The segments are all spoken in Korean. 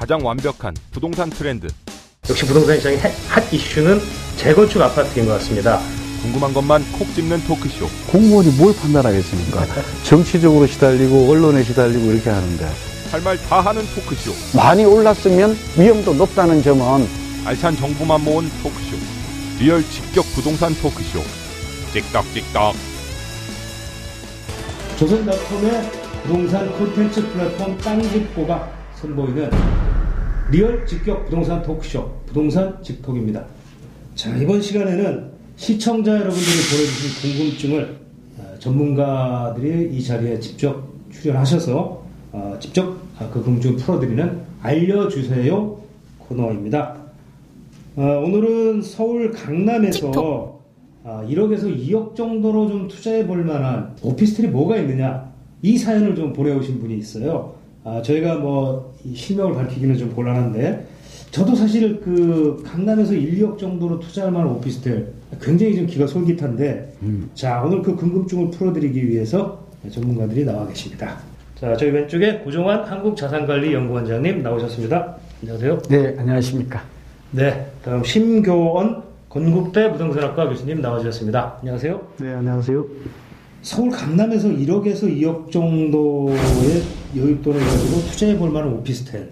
가장 완벽한 부동산 트렌드. 역시 부동산 시장의 핫 이슈는 재건축 아파트인 것 같습니다. 궁금한 것만 콕 집는 토크쇼. 공무원이 뭘 판단하겠습니까? 정치적으로 시달리고 언론에 시달리고 이렇게 하는데 할 말 다 하는 토크쇼. 많이 올랐으면 위험도 높다는 점은 알찬 정보만 모은 토크쇼. 리얼 직격 부동산 토크쇼. 직톡직톡. 조선닷컴의 부동산 콘텐츠 플랫폼 땅집고가 선보이는 리얼 직격 부동산 토크쇼 부동산 직톡입니다. 자 이번 시간에는 시청자 여러분들이 보내주신 궁금증을 어, 전문가들이 이 자리에 직접 출연하셔서 어, 직접 그 궁금증을 풀어드리는 알려주세요 코너입니다. 어, 오늘은 서울 강남에서 아, 1억에서 2억 정도로 좀 투자해 볼 만한 오피스텔이 뭐가 있느냐 이 사연을 좀 보내오신 분이 있어요. 아, 저희가 뭐이 실명을 밝히기는 좀 곤란한데 저도 사실 그 강남에서 1, 2억 정도로 투자할 만한 오피스텔 굉장히 좀 기가 솔깃한데 자 오늘 그 궁금증을 풀어드리기 위해서 전문가들이 나와 계십니다. 자 저희 왼쪽에 고종환 한국자산관리연구원장님 나오셨습니다. 안녕하세요. 네 안녕하십니까 네, 다음 심교원 건국대 부동산학과 교수님 나와주셨습니다. 안녕하세요. 네 안녕하세요 서울 강남에서 1억에서 2억 정도의 여윳돈을 가지고 투자해 볼 만한 오피스텔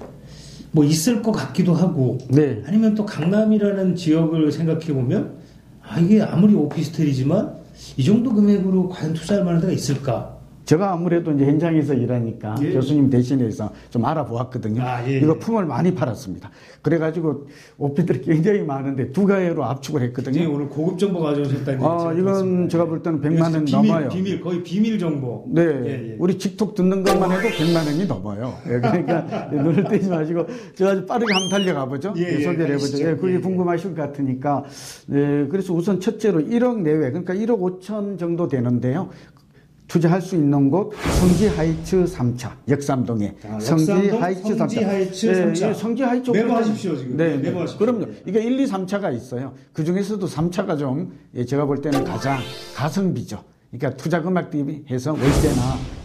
뭐 있을 것 같기도 하고 네 아니면 또 강남이라는 지역을 생각해 보면 아 이게 아무리 오피스텔이지만 이 정도 금액으로 과연 투자할 만한 데가 있을까? 제가 아무래도 이제 현장에서 일하니까 예. 교수님 대신해서 좀 알아보았거든요. 아, 예, 이거 예. 품을 많이 팔았습니다. 그래가지고 오피들이 굉장히 많은데 두 가해로 압축을 했거든요. 오늘 고급 정보 가져오셨다는 아, 이건 들었습니다. 제가 볼 때는 100만 이거 원 비밀, 넘어요. 비밀 거의 비밀 정보. 네, 예, 예. 우리 직톡 듣는 것만 해도 100만 원이 넘어요. 예, 그러니까 눈을 떼지 마시고 제가 아주 빠르게 한번 달려가 보죠. 예, 예, 소개를 해보죠. 예, 그게. 궁금하실 것 같으니까. 네, 그래서 우선 첫째로 1억 내외, 그러니까 1억 5천 정도 되는데요. 투자할 수 있는 곳 성지 하이츠 3차 역삼동에 아, 성지 하이츠 성지 3차 하이츠 네, 3차. 이게 성지 하이츠 메모하십시오, 지금. 네, 네, 네. 메모하십시오. 그럼요 네. 이게 1, 2, 3차가 있어요 그 중에서도 3차가 좀 예, 제가 볼 때는 가장 가성비죠 그러니까 투자 금액 대비해서 월세나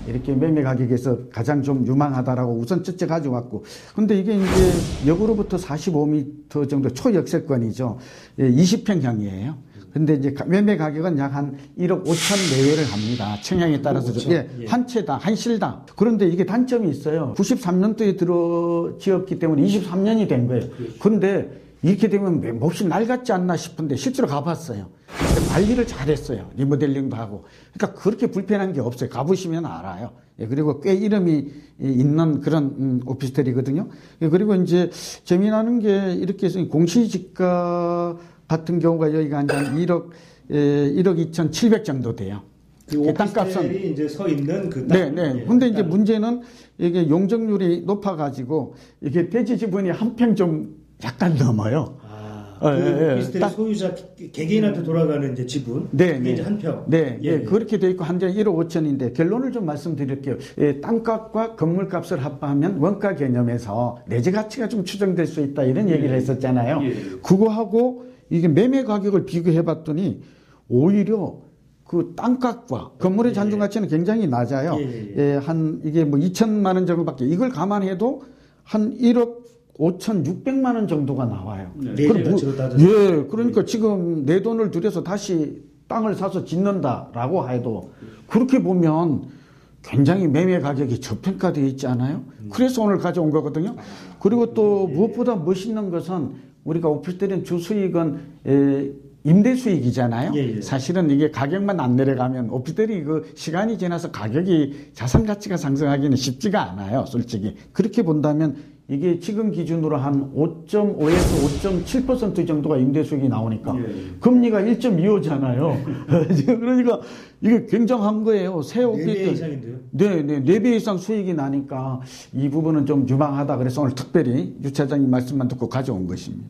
이렇게 매매 가격에서 가장 좀 유망하다라고 우선 첫째 가져왔고 근데 이게 이제 역으로부터 45m 정도 초역세권이죠 예, 20평형이에요 근데 이제 가- 매매 가격은 약 한 1억 5천 내외를 합니다. 청약에 따라서 좀, 5천, 예, 예. 한 채당, 한 실당. 그런데 이게 단점이 있어요. 93년도에 들어 지었기 때문에 23년이 된 거예요. 그런데 이렇게 되면 매- 몹시 낡았지 않나 싶은데 실제로 가봤어요. 근데 관리를 잘했어요. 리모델링도 하고. 그러니까 그렇게 불편한 게 없어요. 가보시면 알아요. 예, 그리고 꽤 이름이 있는 그런 음, 오피스텔이거든요. 예, 그리고 이제 재미나는 게 이렇게 해서 공시지가 같은 경우가 여기가 한 1억, 예, 1억 2,700 정도 돼요. 그 예, 땅값은 이제 서 있는 그 네, 땅. 네. 예, 근데 이제 땅. 문제는 이게 용적률이 높아 가지고 이게 대지 지분이 한 평 좀 약간 넘어요. 아, 어, 그 예, 예. 딱- 소유자 개- 개개인한테 돌아가는 이제 지분. 네, 그게 네. 이제 한 평. 네, 예, 예, 예. 그렇게 돼 있고 한대 1억 5천인데 결론을 좀 말씀드릴게요. 예, 땅값과 건물값을 합하면 원가 개념에서 내재 가치가 좀 추정될 수 있다 이런 얘기를 했었잖아요. 예. 그거하고 이게 매매 가격을 비교해 봤더니 오히려 그 땅값과 건물의 잔존 가치는 굉장히 낮아요. 예, 예, 예, 한 이게 뭐 2천만 원 정도밖에 이걸 감안해도 한 1억 5천 6백만 원 정도가 나와요. 내재 그럼 뭐- 가치로 따져서. 예, 그러니까 지금 내 돈을 들여서 다시 땅을 사서 짓는다라고 해도 그렇게 보면 굉장히 매매 가격이 저평가되어 있지 않아요? 그래서 오늘 가져온 거거든요. 그리고 또 무엇보다 멋있는 것은 우리가 오피스텔은 주 수익은 에, 임대 수익이잖아요. 예, 예. 사실은 이게 가격만 안 내려가면 오피스텔이 그 시간이 지나서 가격이 자산 가치가 상승하기는 쉽지가 않아요. 솔직히 그렇게 본다면 이게 지금 기준으로 한 5.5에서 5.7% 정도가 임대 수익이 나오니까 예. 금리가 1.25잖아요. 그러니까 이게 굉장한 거예요. 새네배 오피스텔. 이상인데요. 네, 네, 네배 이상 수익이 나니까 이 부분은 좀 유망하다. 그래서 오늘 특별히 유 차장님 말씀만 듣고 가져온 것입니다.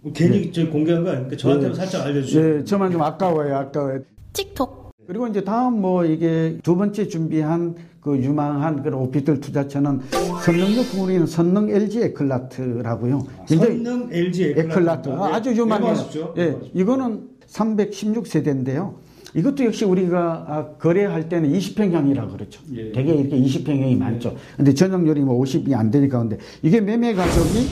뭐 괜히 저 공개한 거 아닙니까? 저한테도 살짝 알려주세요. 예, 저만 좀 아까워요, 아까워요. 틱톡 그리고 이제 다음 뭐 이게 두 번째 준비한 그 유망한 그런 오피스텔 투자처는 선릉역 부근에 선릉 LG 에클라트라고요. 선릉 LG 에클라트. 에클라트. 예, 아주 유망해요. 예, 메모하십시오. 이거는 316세대인데요. 이것도 역시 우리가 아, 거래할 때는 20평형이라 그러죠. 예. 되게 이렇게 20평형이 많죠. 근데 전용률이 뭐 50이 안 되니까 근데 이게 매매 가격이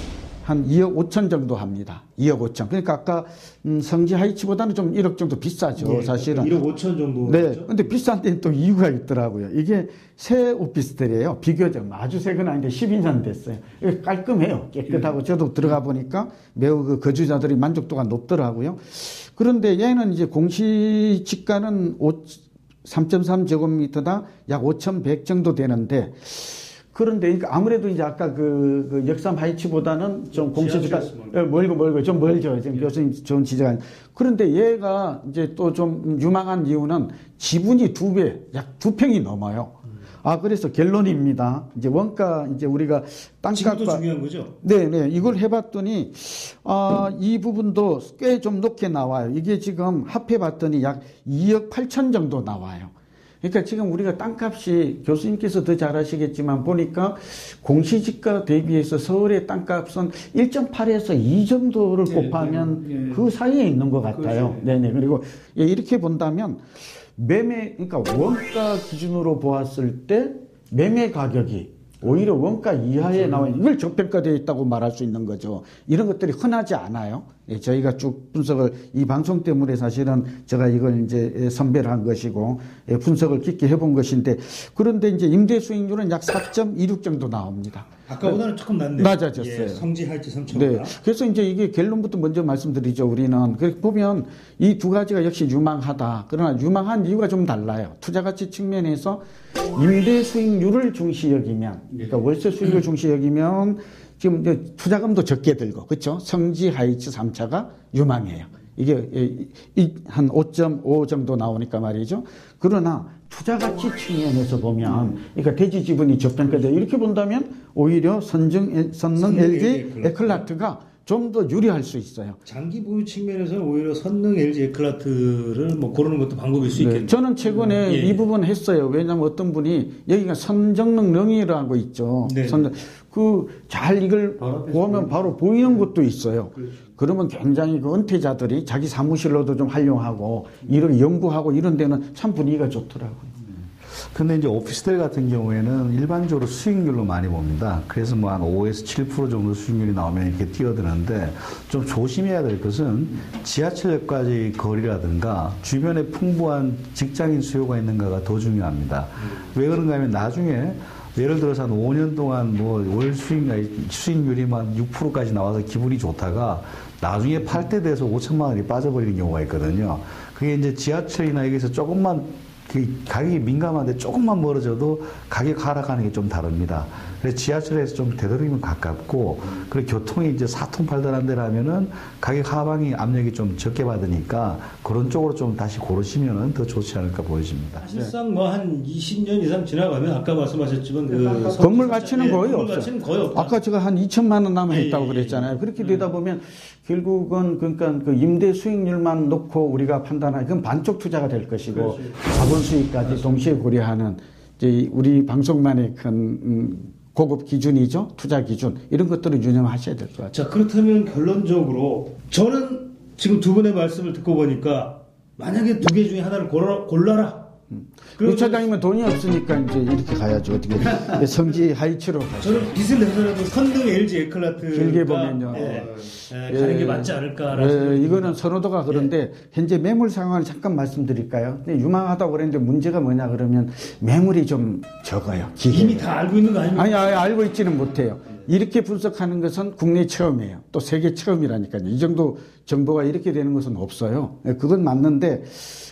한 2억 5천 정도 합니다. 2억 5천. 그러니까 아까 음, 성지 하이츠보다는 좀 1억 정도 비싸죠. 예, 사실은. 1억 5천 정도. 네. 근데 비싼 데는 또 이유가 있더라고요. 이게 새 오피스텔이에요. 비교적 아주 새건 아닌데 12년 됐어요. 깔끔해요. 깨끗하고 저도 들어가 보니까 매우 그 거주자들이 만족도가 높더라고요. 그런데 얘는 이제 공시 지가는 3.3제곱미터당 약5,100 정도 되는데 그런데 아무래도 이제 아까 그, 그 역삼 하이츠보다는 좀 공시지가 지하철에서 예, 멀고 멀고 좀 멀죠. 지금 교수님 좋은 지적한. 그런데 얘가 이제 또 좀 유망한 이유는 지분이 두 배, 약 두 평이 넘어요. 아 그래서 결론입니다. 이제 원가 이제 우리가 땅값과 중요한 거죠. 네, 네. 이걸 해봤더니, 아, 이 부분도 꽤 좀 높게 나와요. 이게 지금 합해봤더니 약 2억 8천 정도 나와요. 그러니까 지금 우리가 땅값이 교수님께서 더 잘 아시겠지만 보니까 공시지가 대비해서 서울의 땅값은 1.8에서 2 정도를 네, 곱하면 네, 네. 그 사이에 있는 것 같아요. 그렇죠. 네네. 그리고 예, 이렇게 본다면 매매, 그러니까 원가 기준으로 보았을 때 매매 가격이 오히려 원가 이하에 나와 있는 이걸 저평가되어 있다고 말할 수 있는 거죠. 이런 것들이 흔하지 않아요. 예, 저희가 쭉 분석을 이 방송 때문에 사실은 제가 이걸 이제 선별을 한 것이고 예, 분석을 깊게 해본 것인데 그런데 이제 임대 수익률은 약 4.26 정도 나옵니다. 아까보다는 조금 낮네요. 낮아졌어요. 예, 성지 할지 3천 네. 그래서 이제 이게 결론부터 먼저 말씀드리죠. 우리는. 그렇게 보면 이 두 가지가 역시 유망하다. 그러나 유망한 이유가 좀 달라요. 투자 가치 측면에서 임대 수익률을 중시 여기면, 그러니까 월세 수익을 중시 여기면 지금 이제 투자금도 적게 들고, 그렇죠? 성지 하이츠 3차가 유망해요. 이게 한 5.5 정도 나오니까 말이죠. 그러나 투자 가치 측면에서 보면, 그러니까 대지 지분이 저평가돼 이렇게 본다면 오히려 선정 선능 선능 LG 에클라트가 좀 더 유리할 수 있어요. 장기 보유 측면에서는 오히려 선능 LG 에클라트를 뭐 고르는 것도 방법일 수 네, 있겠네요. 저는 최근에 음, 예, 이 예. 부분 했어요. 왜냐하면 어떤 분이 여기가 선정능 령이라고 있죠. 네. 그 잘 이걸 바로 앞에서 보면 바로 보이는 것도 있어요. 그렇죠. 그러면 굉장히 그 은퇴자들이 자기 사무실로도 좀 활용하고 이런 연구하고 이런 데는 참 분위기가 좋더라고요. 근데 이제 오피스텔 같은 경우에는 일반적으로 수익률로 많이 봅니다. 그래서 뭐 한 5에서 7% 정도 수익률이 나오면 이렇게 뛰어드는데 좀 조심해야 될 것은 지하철역까지 거리라든가 주변에 풍부한 직장인 수요가 있는가가 더 중요합니다. 왜 그런가 하면 나중에 예를 들어서 한 5년 동안 뭐 월 수익, 수익률이 만 6%까지 나와서 기분이 좋다가 나중에 팔 때 돼서 5천만 원이 빠져버리는 경우가 있거든요. 그게 이제 지하철이나 여기서 조금만 그 가격이 민감한데 조금만 멀어져도 가격 하락하는 게 좀 다릅니다. 그래서 지하철에서 좀 되도록이면 가깝고, 그리고 교통이 이제 사통 팔달한 데라면은 가격 하방이 압력이 좀 적게 받으니까 그런 쪽으로 좀 다시 고르시면은 더 좋지 않을까 보여집니다. 사실상 뭐 한 20년 이상 지나가면 아까 말씀하셨지만 그 건물 가치는 예, 거의 건물 없어요. 가치는 거의 없다. 아까 제가 한 2천만 원 남아 있다고 예, 예, 그랬잖아요. 예. 그렇게 되다 보면 결국은 그러니까 그 임대 수익률만 놓고 우리가 판단하기 그건 반쪽 투자가 될 것이고 자본 수익까지 동시에 고려하는 이제 우리 방송만의 큰 음, 고급 기준이죠. 투자 기준. 이런 것들을 유념하셔야 될 것 같아요. 자 그렇다면 결론적으로 저는 지금 두 분의 말씀을 듣고 보니까 만약에 두 개 중에 하나를 골라, 골라라. 유 차장님은 돈이 없으니까 이제 이렇게 가야죠. 어떻게 성지 하이츠로 가죠. 저는 빚을 내서라도 선등 LG 에클라트 길게 보면요. 예, 예, 가는 게 맞지 않을까라는 예, 이거는. 선호도가 그런데 현재 매물 상황을 잠깐 말씀드릴까요? 유망하다고 그랬는데 문제가 뭐냐 그러면 매물이 좀 적어요. 기계. 이미 다 알고 있는 거 아닙니까? 아니, 아니 알고 있지는 못해요. 이렇게 분석하는 것은 국내 처음이에요. 또 세계 처음이라니까요. 이 정도 정보가 이렇게 되는 것은 없어요. 예, 그건 맞는데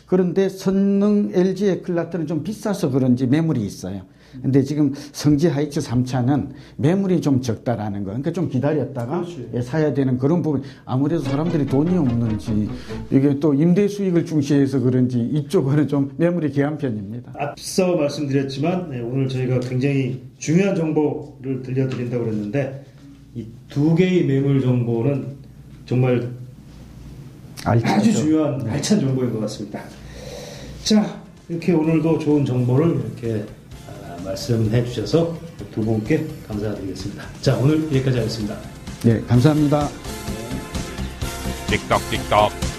그런데 선능 LG 에클라트는 좀 비싸서 그런지 매물이 있어요. 근데 지금 성지 하이츠 3차는 매물이 좀 적다라는 거. 그러니까 좀 기다렸다가 예, 사야 되는 그런 부분. 아무래도 사람들이 돈이 없는지 이게 또 임대 수익을 중시해서 그런지 이쪽은 좀 매물이 귀한 편입니다. 앞서 말씀드렸지만 네, 오늘 저희가 굉장히 중요한 정보를 들려드린다고 그랬는데 이 두 개의 매물 정보는 정말 아주 중요한 알찬 정보인 것 같습니다. 자 이렇게 오늘도 좋은 정보를 이렇게 아, 말씀해 주셔서 두 분께 감사드리겠습니다. 자 오늘 여기까지 하겠습니다. 네, 감사합니다. 틱톡틱톡